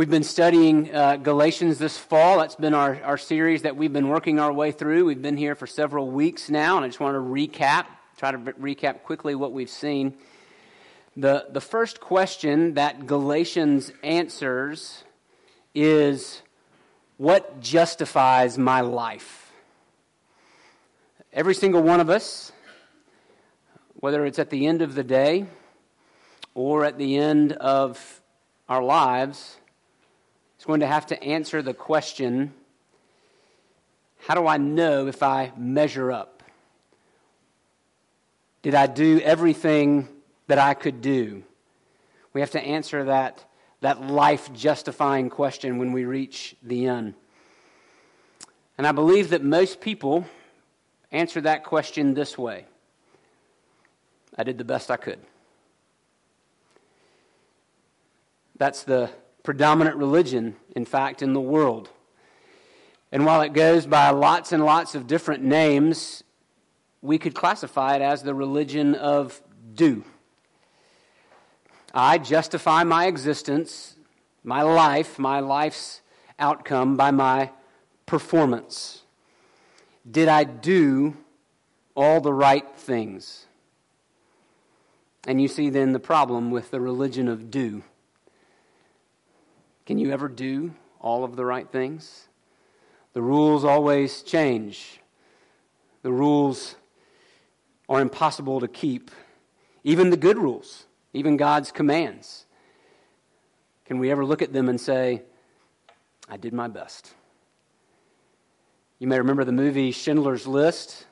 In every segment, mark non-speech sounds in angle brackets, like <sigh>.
We've been studying uh, Galatians this fall. That's been our, our series that we've been working our way through. We've been here for several weeks now, and I just want to recap, try to recap quickly what we've seen. The, the first question that Galatians answers is What justifies my life? Every single one of us, whether it's at the end of the day or at the end of our lives, is going to have to answer the question how do I know if I measure up? Did I do everything that I could do? We have to answer that, that life justifying question when we reach the end. And I believe that most people answer that question this way I did the best I could. That's the predominant religion, in fact, in the world. And while it goes by lots and lots of different names, we could classify it as the religion of do. I justify my existence, my life, my life's outcome by my performance. Did I do all the right things? And you see then the problem with the religion of do. Can you ever do all of the right things? The rules always change. The rules are impossible to keep. Even the good rules, even God's commands. Can we ever look at them and say, I did my best? You may remember the movie Schindler's List.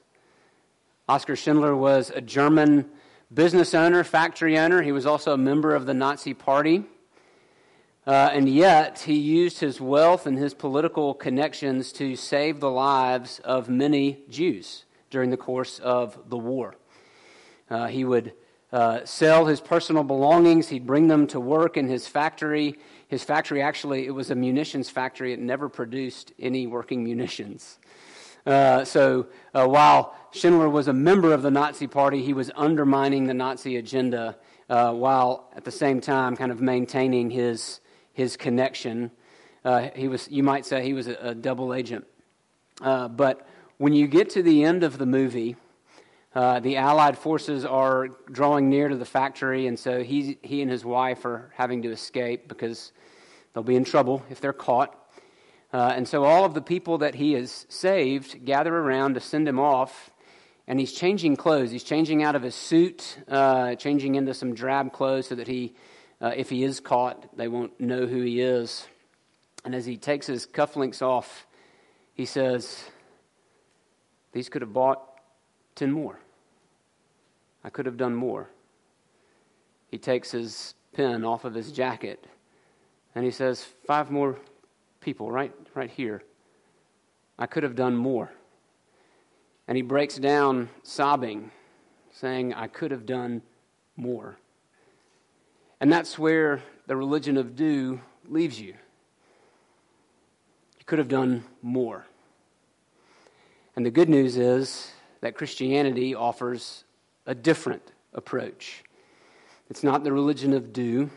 Oskar Schindler was a German business owner, factory owner. He was also a member of the Nazi Party. Uh, and yet, he used his wealth and his political connections to save the lives of many Jews during the course of the war. Uh, he would uh, sell his personal belongings, he'd bring them to work in his factory. His factory actually, it was a munitions factory, it never produced any working munitions. Uh, so uh, while Schindler was a member of the Nazi Party, he was undermining the Nazi agenda uh, while at the same time kind of maintaining his his connection. Uh, he was, you might say, he was a, a double agent. Uh, but when you get to the end of the movie, uh, the Allied forces are drawing near to the factory, and so he, he and his wife are having to escape because they'll be in trouble if they're caught. Uh, and so all of the people that he has saved gather around to send him off, and he's changing clothes. He's changing out of his suit, uh, changing into some drab clothes so that he uh, if he is caught, they won't know who he is. And as he takes his cufflinks off, he says, These could have bought 10 more. I could have done more. He takes his pen off of his jacket and he says, Five more people right, right here. I could have done more. And he breaks down sobbing, saying, I could have done more. And that's where the religion of do leaves you. You could have done more. And the good news is that Christianity offers a different approach. It's not the religion of do,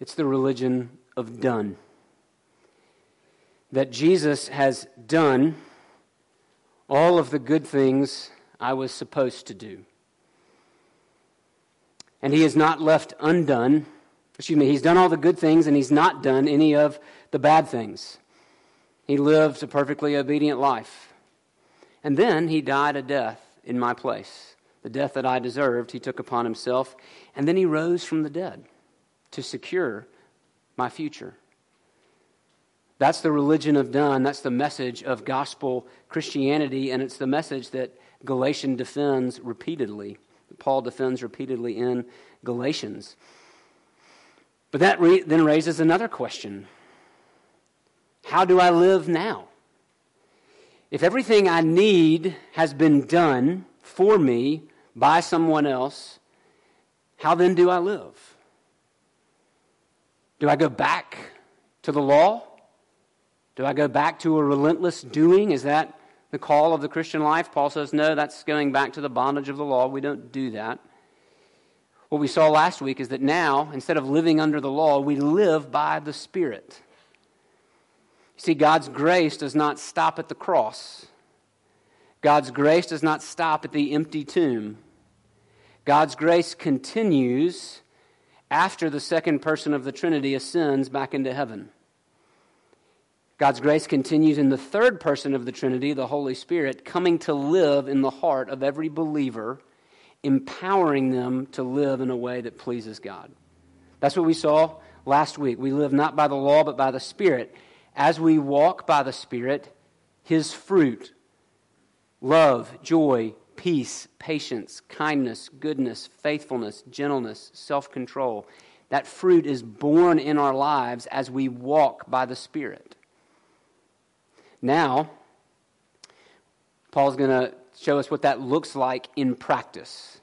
it's the religion of done. That Jesus has done all of the good things I was supposed to do and he has not left undone. Excuse me, he's done all the good things and he's not done any of the bad things. He lived a perfectly obedient life. And then he died a death in my place. The death that I deserved, he took upon himself. And then he rose from the dead to secure my future. That's the religion of done. That's the message of gospel Christianity, and it's the message that Galatian defends repeatedly. Paul defends repeatedly in Galatians. But that re- then raises another question How do I live now? If everything I need has been done for me by someone else, how then do I live? Do I go back to the law? Do I go back to a relentless doing? Is that the call of the Christian life? Paul says, no, that's going back to the bondage of the law. We don't do that. what we saw last week is that now, instead of living under the law, we live by the Spirit. See, God's grace does not stop at the cross. God's grace does not stop at the empty tomb. God's grace continues after the second person of the Trinity ascends back into heaven. God's grace continues in the third person of the Trinity, the Holy Spirit, coming to live in the heart of every believer, empowering them to live in a way that pleases God. That's what we saw last week. We live not by the law, but by the Spirit. As we walk by the Spirit, His fruit love, joy, peace, patience, kindness, goodness, faithfulness, gentleness, self control that fruit is born in our lives as we walk by the Spirit. Now, Paul's going to show us what that looks like in practice.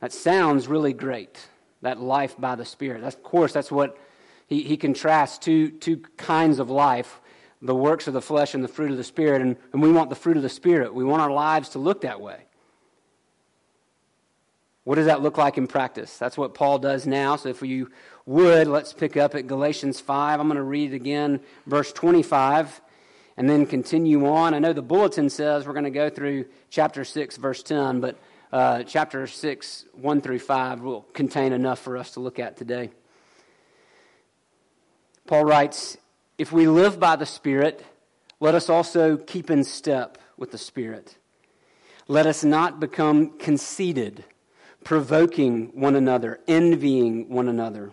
That sounds really great, that life by the Spirit. That's, of course, that's what he, he contrasts two, two kinds of life the works of the flesh and the fruit of the Spirit. And, and we want the fruit of the Spirit. We want our lives to look that way. What does that look like in practice? That's what Paul does now. So if you would, let's pick up at Galatians 5. I'm going to read again, verse 25 and then continue on. I know the bulletin says we're going to go through chapter 6, verse 10, but uh, chapter 6, 1 through 5 will contain enough for us to look at today. Paul writes If we live by the Spirit, let us also keep in step with the Spirit. Let us not become conceited, provoking one another, envying one another.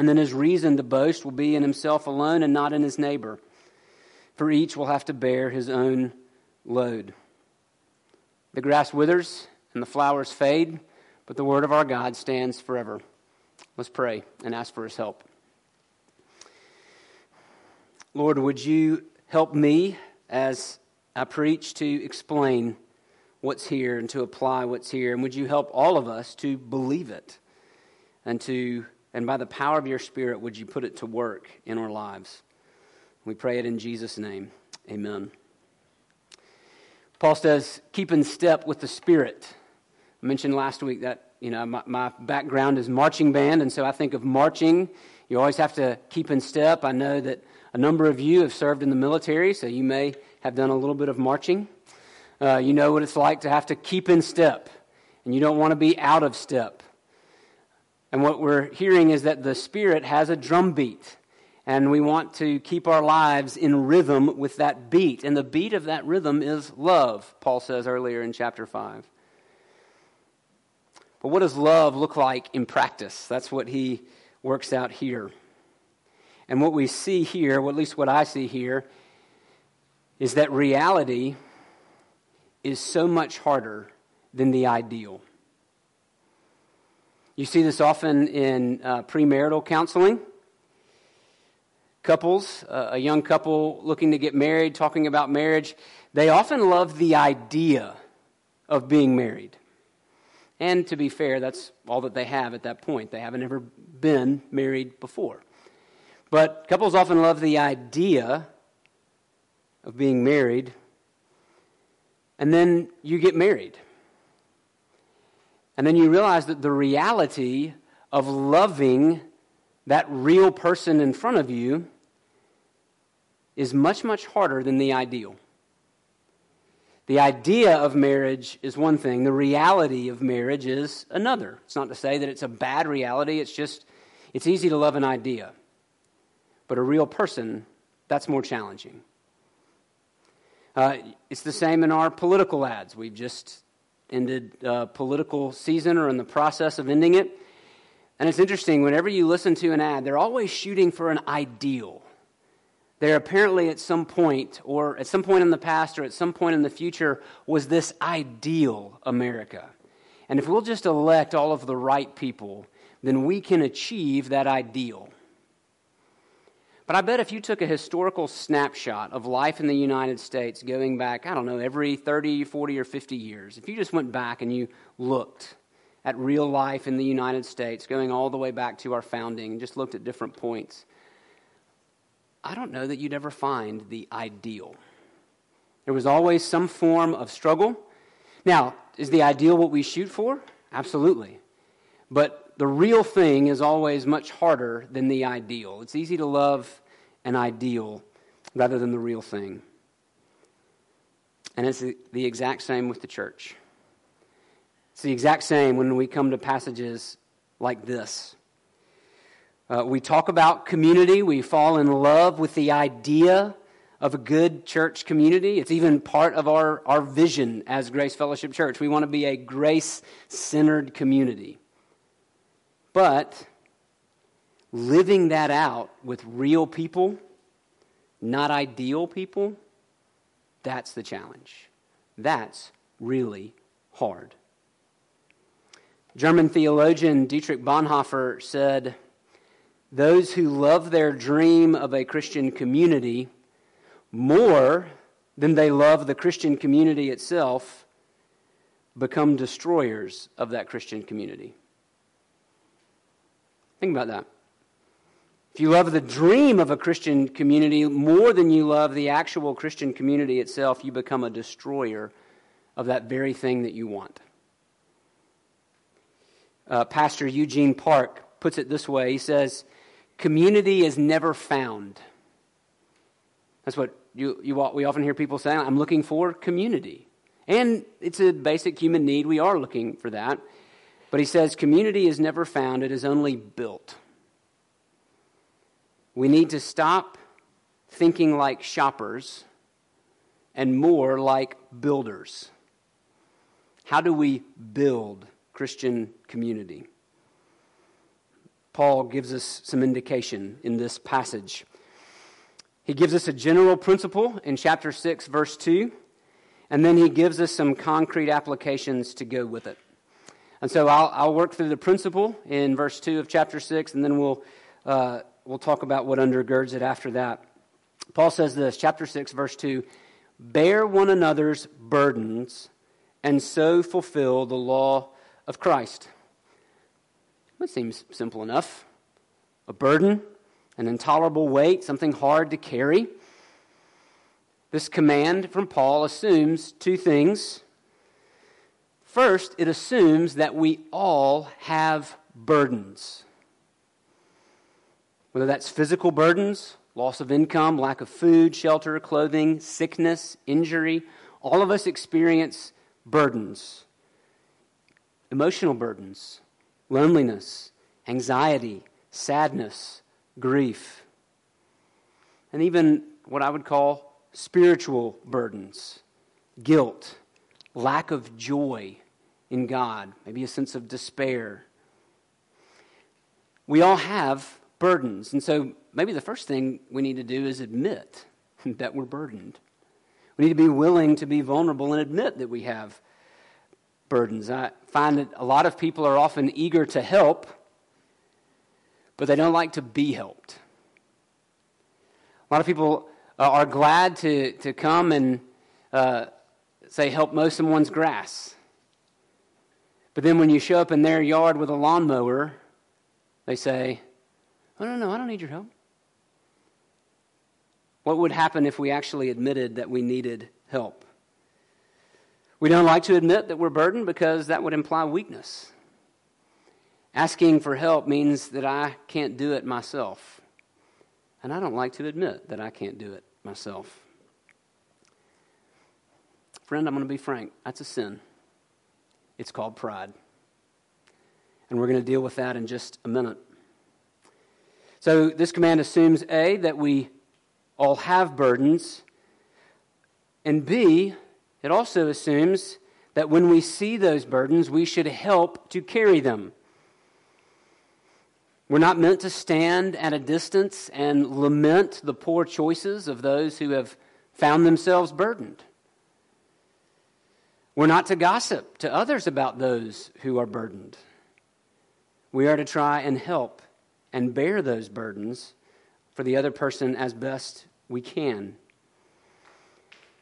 and then his reason to boast will be in himself alone and not in his neighbor. For each will have to bear his own load. The grass withers and the flowers fade, but the word of our God stands forever. Let's pray and ask for his help. Lord, would you help me as I preach to explain what's here and to apply what's here? And would you help all of us to believe it and to and by the power of your Spirit, would you put it to work in our lives? We pray it in Jesus' name. Amen. Paul says, keep in step with the Spirit. I mentioned last week that, you know, my, my background is marching band, and so I think of marching. You always have to keep in step. I know that a number of you have served in the military, so you may have done a little bit of marching. Uh, you know what it's like to have to keep in step, and you don't want to be out of step. And what we're hearing is that the Spirit has a drum beat. And we want to keep our lives in rhythm with that beat. And the beat of that rhythm is love, Paul says earlier in chapter 5. But what does love look like in practice? That's what he works out here. And what we see here, well, at least what I see here, is that reality is so much harder than the ideal. You see this often in uh, premarital counseling. Couples, uh, a young couple looking to get married, talking about marriage, they often love the idea of being married. And to be fair, that's all that they have at that point. They haven't ever been married before. But couples often love the idea of being married, and then you get married. And then you realize that the reality of loving that real person in front of you is much, much harder than the ideal. The idea of marriage is one thing, the reality of marriage is another. It's not to say that it's a bad reality, it's just, it's easy to love an idea. But a real person, that's more challenging. Uh, it's the same in our political ads. We've just ended uh, political season or in the process of ending it. And it's interesting, whenever you listen to an ad, they're always shooting for an ideal. There apparently at some point, or at some point in the past, or at some point in the future, was this ideal America. And if we'll just elect all of the right people, then we can achieve that ideal. But I bet if you took a historical snapshot of life in the United States going back, I don't know, every 30, 40, or 50 years, if you just went back and you looked at real life in the United States, going all the way back to our founding, and just looked at different points, I don't know that you'd ever find the ideal. There was always some form of struggle. Now, is the ideal what we shoot for? Absolutely. But the real thing is always much harder than the ideal. It's easy to love an ideal rather than the real thing. And it's the exact same with the church. It's the exact same when we come to passages like this. Uh, we talk about community, we fall in love with the idea of a good church community. It's even part of our, our vision as Grace Fellowship Church. We want to be a grace centered community. But living that out with real people, not ideal people, that's the challenge. That's really hard. German theologian Dietrich Bonhoeffer said, Those who love their dream of a Christian community more than they love the Christian community itself become destroyers of that Christian community. Think about that. If you love the dream of a Christian community more than you love the actual Christian community itself, you become a destroyer of that very thing that you want. Uh, Pastor Eugene Park puts it this way he says, Community is never found. That's what you, you, we often hear people saying. I'm looking for community. And it's a basic human need. We are looking for that. But he says, community is never found, it is only built. We need to stop thinking like shoppers and more like builders. How do we build Christian community. Paul gives us some indication in this passage. He gives us a general principle in chapter 6, verse 2, and then he gives us some concrete applications to go with it. And so I'll, I'll work through the principle in verse 2 of chapter 6, and then we'll, uh, we'll talk about what undergirds it after that. Paul says this, chapter 6, verse 2 Bear one another's burdens, and so fulfill the law of Christ. That seems simple enough. A burden, an intolerable weight, something hard to carry. This command from Paul assumes two things. First, it assumes that we all have burdens. Whether that's physical burdens, loss of income, lack of food, shelter, clothing, sickness, injury, all of us experience burdens emotional burdens, loneliness, anxiety, sadness, grief, and even what I would call spiritual burdens, guilt, lack of joy in God, maybe a sense of despair. We all have burdens, and so maybe the first thing we need to do is admit <laughs> that we're burdened. We need to be willing to be vulnerable and admit that we have burdens. I find that a lot of people are often eager to help, but they don't like to be helped. A lot of people uh, are glad to, to come and uh, say, help mow someone's grass. But then when you show up in their yard with a lawnmower, they say, Oh, no, no, I don't need your help. What would happen if we actually admitted that we needed help? We don't like to admit that we're burdened because that would imply weakness. Asking for help means that I can't do it myself. And I don't like to admit that I can't do it myself. Friend, I'm going to be frank. That's a sin. It's called pride. And we're going to deal with that in just a minute. So, this command assumes A, that we all have burdens, and B, it also assumes that when we see those burdens, we should help to carry them. We're not meant to stand at a distance and lament the poor choices of those who have found themselves burdened. We're not to gossip to others about those who are burdened. We are to try and help and bear those burdens for the other person as best we can.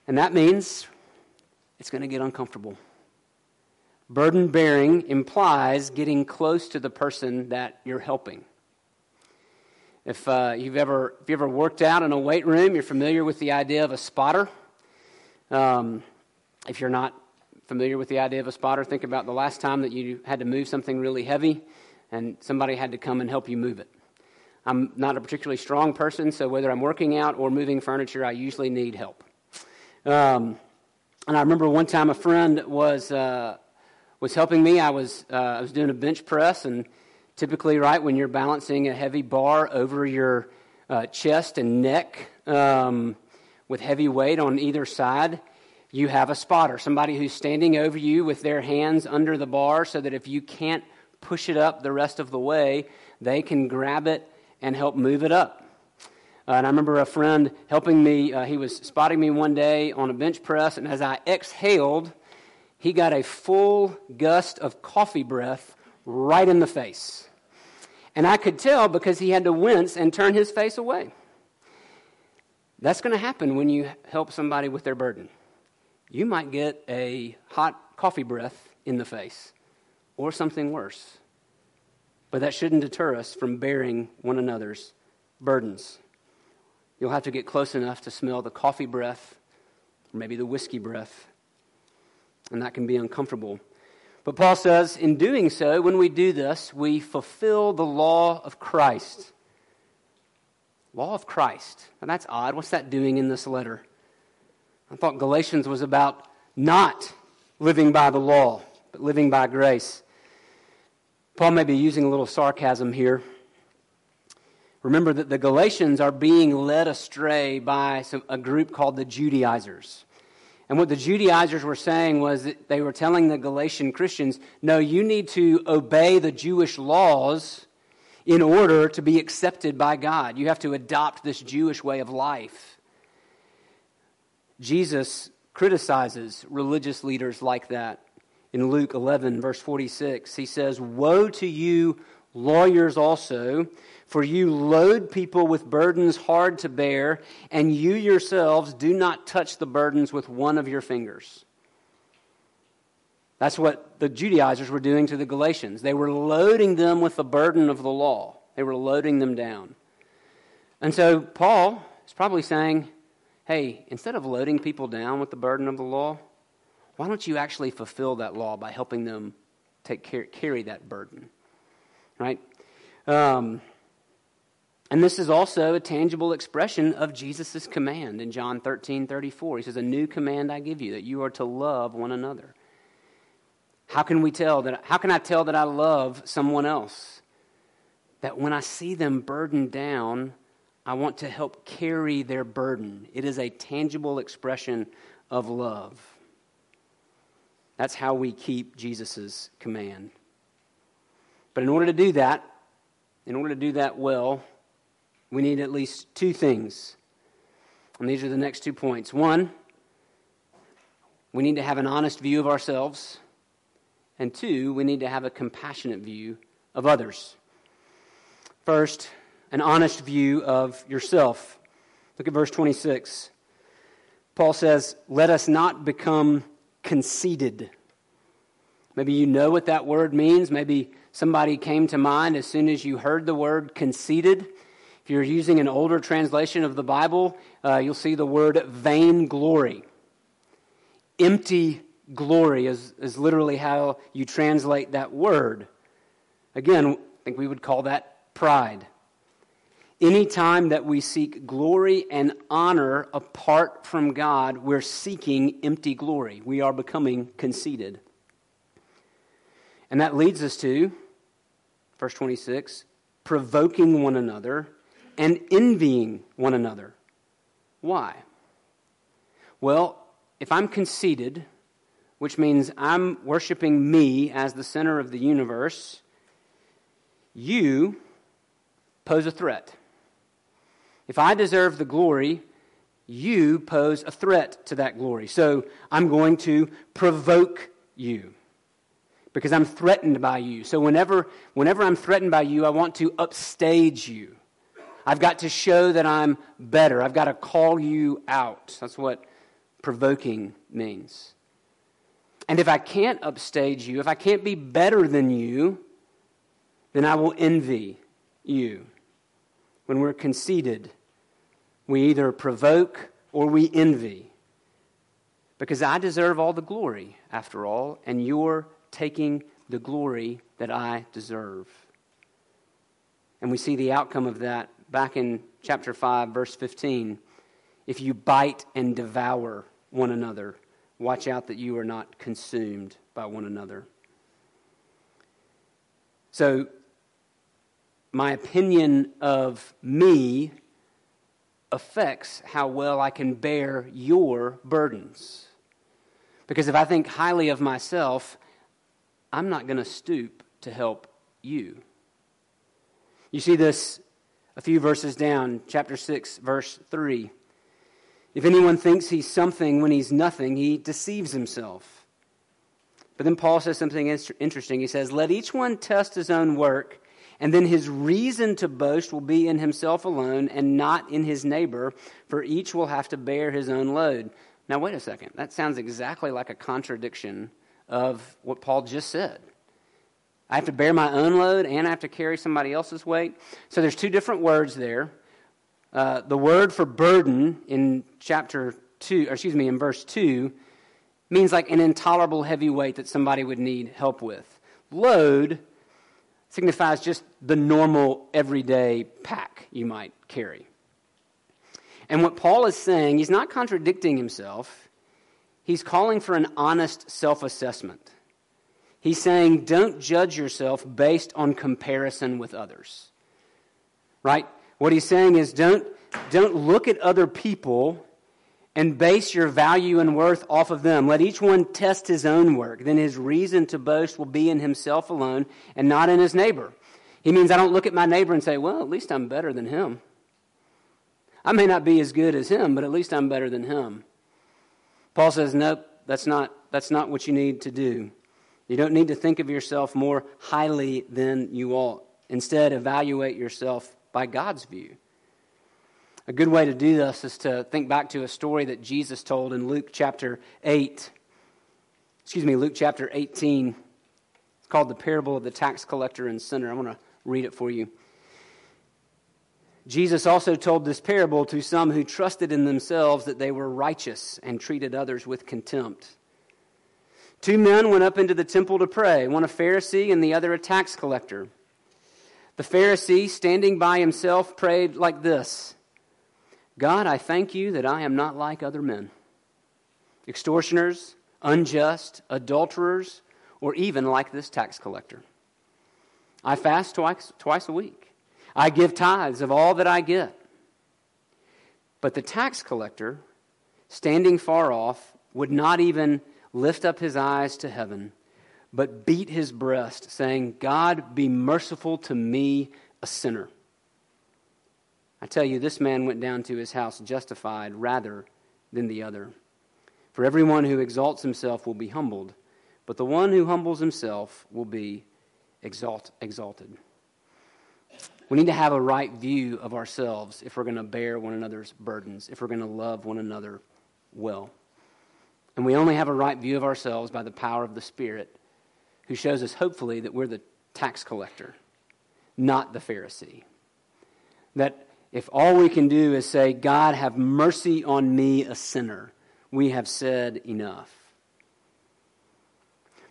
And that means it's going to get uncomfortable. Burden bearing implies getting close to the person that you're helping. If uh, you've ever if you ever worked out in a weight room, you're familiar with the idea of a spotter. Um, if you're not familiar with the idea of a spotter, think about the last time that you had to move something really heavy, and somebody had to come and help you move it. I'm not a particularly strong person, so whether I'm working out or moving furniture, I usually need help. Um, and I remember one time a friend was uh, was helping me. I was uh, I was doing a bench press, and typically, right when you're balancing a heavy bar over your uh, chest and neck um, with heavy weight on either side, you have a spotter, somebody who's standing over you with their hands under the bar, so that if you can't push it up the rest of the way, they can grab it and help move it up. Uh, and I remember a friend helping me. Uh, he was spotting me one day on a bench press, and as I exhaled, he got a full gust of coffee breath right in the face. And I could tell because he had to wince and turn his face away. That's going to happen when you help somebody with their burden. You might get a hot coffee breath in the face or something worse. But that shouldn't deter us from bearing one another's burdens. You'll have to get close enough to smell the coffee breath, or maybe the whiskey breath, and that can be uncomfortable. But Paul says, in doing so, when we do this, we fulfill the law of Christ. Law of Christ. Now that's odd. What's that doing in this letter? I thought Galatians was about not living by the law, but living by grace. Paul may be using a little sarcasm here. Remember that the Galatians are being led astray by some, a group called the Judaizers. And what the Judaizers were saying was that they were telling the Galatian Christians, no, you need to obey the Jewish laws in order to be accepted by God. You have to adopt this Jewish way of life. Jesus criticizes religious leaders like that. In Luke 11, verse 46, he says, Woe to you, lawyers also, for you load people with burdens hard to bear, and you yourselves do not touch the burdens with one of your fingers. That's what the Judaizers were doing to the Galatians. They were loading them with the burden of the law, they were loading them down. And so Paul is probably saying, hey, instead of loading people down with the burden of the law, why don't you actually fulfill that law by helping them take care, carry that burden? Right? Um, and this is also a tangible expression of Jesus' command in John 13 34. He says, A new command I give you, that you are to love one another. How can we tell that? How can I tell that I love someone else? That when I see them burdened down, I want to help carry their burden. It is a tangible expression of love. That's how we keep Jesus' command. But in order to do that, in order to do that well, we need at least two things. And these are the next two points. One, we need to have an honest view of ourselves. And two, we need to have a compassionate view of others. First, an honest view of yourself. Look at verse 26. Paul says, Let us not become conceited. Maybe you know what that word means. Maybe somebody came to mind as soon as you heard the word conceited. If you're using an older translation of the Bible, uh, you'll see the word vainglory. Empty glory is, is literally how you translate that word. Again, I think we would call that pride. Anytime that we seek glory and honor apart from God, we're seeking empty glory. We are becoming conceited. And that leads us to, verse 26, provoking one another and envying one another. Why? Well, if I'm conceited, which means I'm worshiping me as the center of the universe, you pose a threat. If I deserve the glory, you pose a threat to that glory. So I'm going to provoke you because I'm threatened by you. So whenever, whenever I'm threatened by you, I want to upstage you. I've got to show that I'm better. I've got to call you out. That's what provoking means. And if I can't upstage you, if I can't be better than you, then I will envy you. When we're conceited, we either provoke or we envy. Because I deserve all the glory, after all, and you're taking the glory that I deserve. And we see the outcome of that back in chapter 5, verse 15. If you bite and devour one another, watch out that you are not consumed by one another. So, my opinion of me affects how well I can bear your burdens. Because if I think highly of myself, I'm not going to stoop to help you. You see this a few verses down, chapter 6, verse 3. If anyone thinks he's something when he's nothing, he deceives himself. But then Paul says something interesting. He says, Let each one test his own work, and then his reason to boast will be in himself alone and not in his neighbor, for each will have to bear his own load. Now, wait a second. That sounds exactly like a contradiction of what Paul just said. I have to bear my own load and I have to carry somebody else's weight. So there's two different words there. Uh, the word for burden in chapter 2, or excuse me, in verse 2, means like an intolerable heavy weight that somebody would need help with. Load signifies just the normal everyday pack you might carry. And what Paul is saying, he's not contradicting himself, he's calling for an honest self assessment. He's saying, don't judge yourself based on comparison with others. Right? What he's saying is, don't, don't look at other people and base your value and worth off of them. Let each one test his own work. Then his reason to boast will be in himself alone and not in his neighbor. He means I don't look at my neighbor and say, well, at least I'm better than him. I may not be as good as him, but at least I'm better than him. Paul says, nope, that's not, that's not what you need to do. You don't need to think of yourself more highly than you ought. Instead, evaluate yourself by God's view. A good way to do this is to think back to a story that Jesus told in Luke chapter 8. Excuse me, Luke chapter 18. It's called the parable of the tax collector and sinner. I want to read it for you. Jesus also told this parable to some who trusted in themselves that they were righteous and treated others with contempt. Two men went up into the temple to pray, one a Pharisee and the other a tax collector. The Pharisee, standing by himself, prayed like this God, I thank you that I am not like other men, extortioners, unjust, adulterers, or even like this tax collector. I fast twice, twice a week. I give tithes of all that I get. But the tax collector, standing far off, would not even lift up his eyes to heaven, but beat his breast, saying, God, be merciful to me, a sinner. I tell you, this man went down to his house justified rather than the other. For everyone who exalts himself will be humbled, but the one who humbles himself will be exalt, exalted. We need to have a right view of ourselves if we're going to bear one another's burdens, if we're going to love one another well. And we only have a right view of ourselves by the power of the Spirit, who shows us, hopefully, that we're the tax collector, not the Pharisee. That if all we can do is say, God, have mercy on me, a sinner, we have said enough.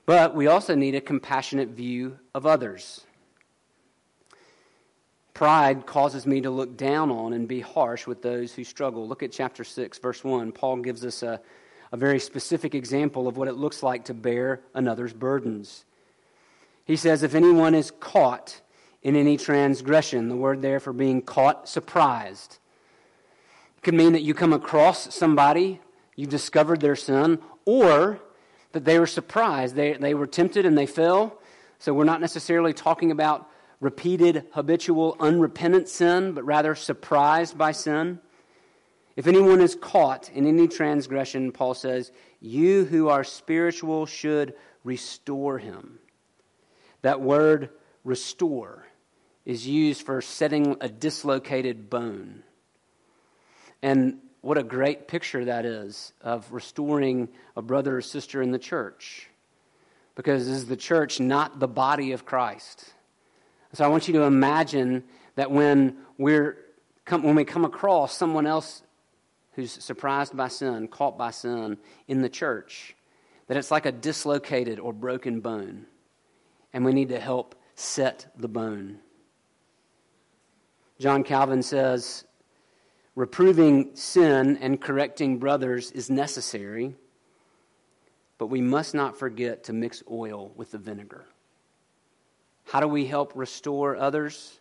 But we also need a compassionate view of others. Pride causes me to look down on and be harsh with those who struggle. Look at chapter 6, verse 1. Paul gives us a, a very specific example of what it looks like to bear another's burdens. He says, If anyone is caught in any transgression, the word there for being caught, surprised, it could mean that you come across somebody, you discovered their sin, or that they were surprised. They, they were tempted and they fell. So we're not necessarily talking about repeated, habitual, unrepentant sin, but rather surprised by sin. If anyone is caught in any transgression, Paul says, you who are spiritual should restore him. That word restore is used for setting a dislocated bone. And what a great picture that is of restoring a brother or sister in the church. Because is the church not the body of Christ? So I want you to imagine that when we're when we come across someone else who's surprised by sin, caught by sin in the church, that it's like a dislocated or broken bone, and we need to help set the bone. John Calvin says, reproving sin and correcting brothers is necessary, but we must not forget to mix oil with the vinegar. How do we help restore others?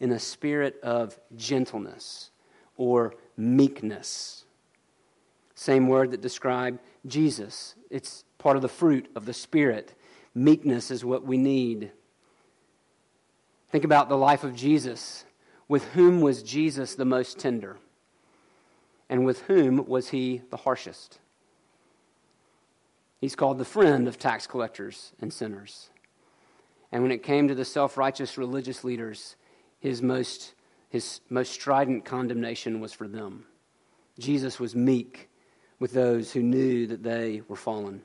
In a spirit of gentleness or meekness. Same word that described Jesus. It's part of the fruit of the Spirit. Meekness is what we need. Think about the life of Jesus. With whom was Jesus the most tender? And with whom was he the harshest? He's called the friend of tax collectors and sinners. And when it came to the self righteous religious leaders, his most, his most strident condemnation was for them. Jesus was meek with those who knew that they were fallen.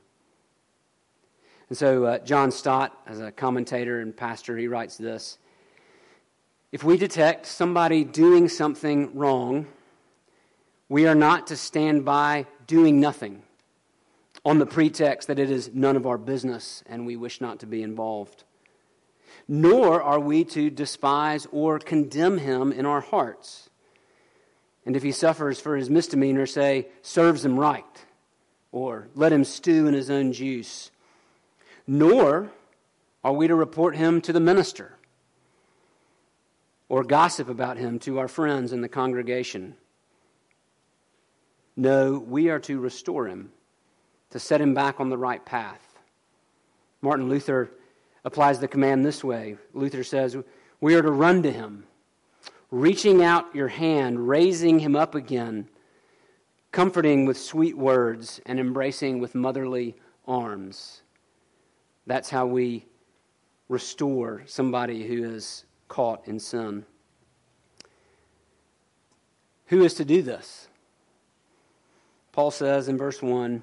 And so, uh, John Stott, as a commentator and pastor, he writes this If we detect somebody doing something wrong, we are not to stand by doing nothing on the pretext that it is none of our business and we wish not to be involved nor are we to despise or condemn him in our hearts. And if he suffers for his misdemeanor, say, serves him right, or let him stew in his own juice. Nor are we to report him to the minister, or gossip about him to our friends in the congregation. No, we are to restore him, to set him back on the right path. Martin Luther applies the command this way. Luther says, We are to run to him, reaching out your hand, raising him up again, comforting with sweet words, and embracing with motherly arms. That's how we restore somebody who is caught in sin. Who is to do this? Paul says in verse 1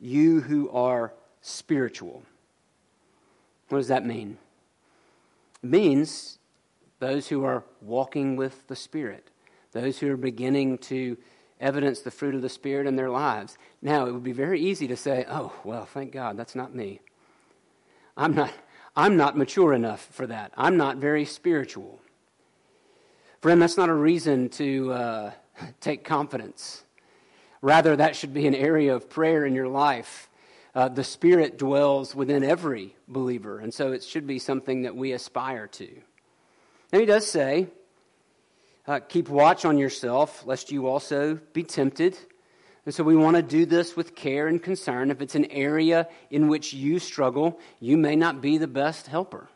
You who are spiritual. What does that mean? It means those who are walking with the Spirit, those who are beginning to evidence the fruit of the Spirit in their lives. Now, it would be very easy to say, oh, well, thank God, that's not me. I'm not, I'm not mature enough for that. I'm not very spiritual. Friend, that's not a reason to uh, <laughs> take confidence. Rather, that should be an area of prayer in your life uh, the Spirit dwells within every believer, and so it should be something that we aspire to. And he does say, uh, keep watch on yourself, lest you also be tempted. And so we want to do this with care and concern. If it's an area in which you struggle, you may not be the best helper.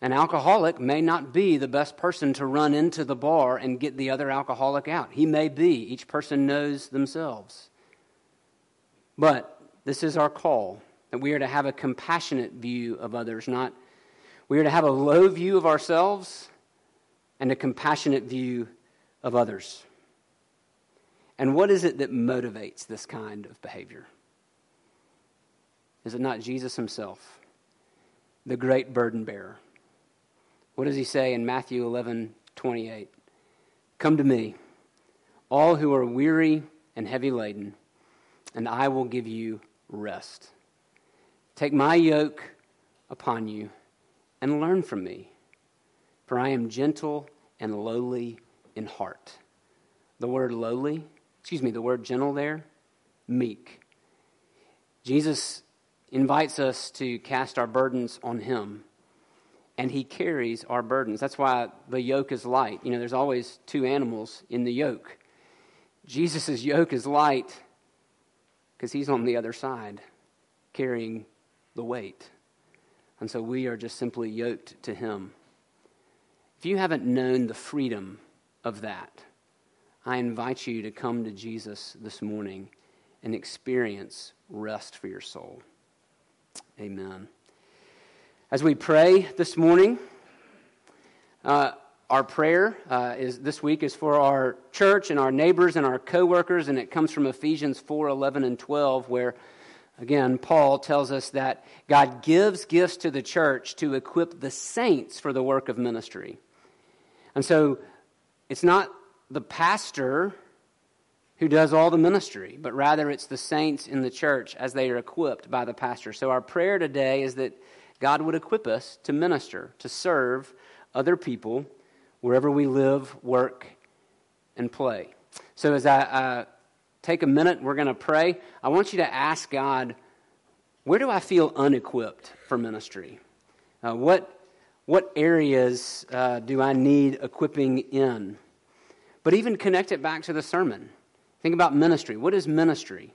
An alcoholic may not be the best person to run into the bar and get the other alcoholic out. He may be. Each person knows themselves. But this is our call that we are to have a compassionate view of others, not we are to have a low view of ourselves and a compassionate view of others. And what is it that motivates this kind of behavior? Is it not Jesus himself, the great burden bearer? What does he say in Matthew 11 28? Come to me, all who are weary and heavy laden, and I will give you rest. Take my yoke upon you and learn from me, for I am gentle and lowly in heart. The word lowly, excuse me, the word gentle there, meek. Jesus invites us to cast our burdens on him and he carries our burdens. That's why the yoke is light. You know, there's always two animals in the yoke. Jesus' yoke is light because he's on the other side carrying the weight. And so we are just simply yoked to him. If you haven't known the freedom of that, I invite you to come to Jesus this morning and experience rest for your soul. Amen. As we pray this morning, Uh, our prayer uh, is this week is for our church and our neighbors and our coworkers, and it comes from Ephesians 4 11 and 12, where again, Paul tells us that God gives gifts to the church to equip the saints for the work of ministry. And so it's not the pastor who does all the ministry, but rather it's the saints in the church as they are equipped by the pastor. So our prayer today is that God would equip us to minister, to serve other people wherever we live, work, and play. So as I uh, take a minute, we're going to pray. I want you to ask God, where do I feel unequipped for ministry? Uh, what, what areas uh, do I need equipping in? But even connect it back to the sermon. Think about ministry. What is ministry?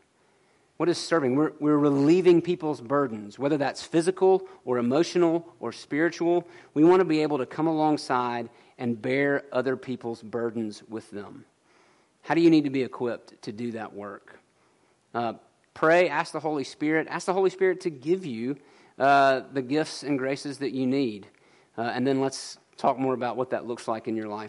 What is serving? We're, we're relieving people's burdens, whether that's physical or emotional or spiritual. We want to be able to come alongside and bear other people's burdens with them. How do you need to be equipped to do that work? Uh, pray, ask the Holy Spirit, ask the Holy Spirit to give you uh, the gifts and graces that you need. Uh, and then let's talk more about what that looks like in your life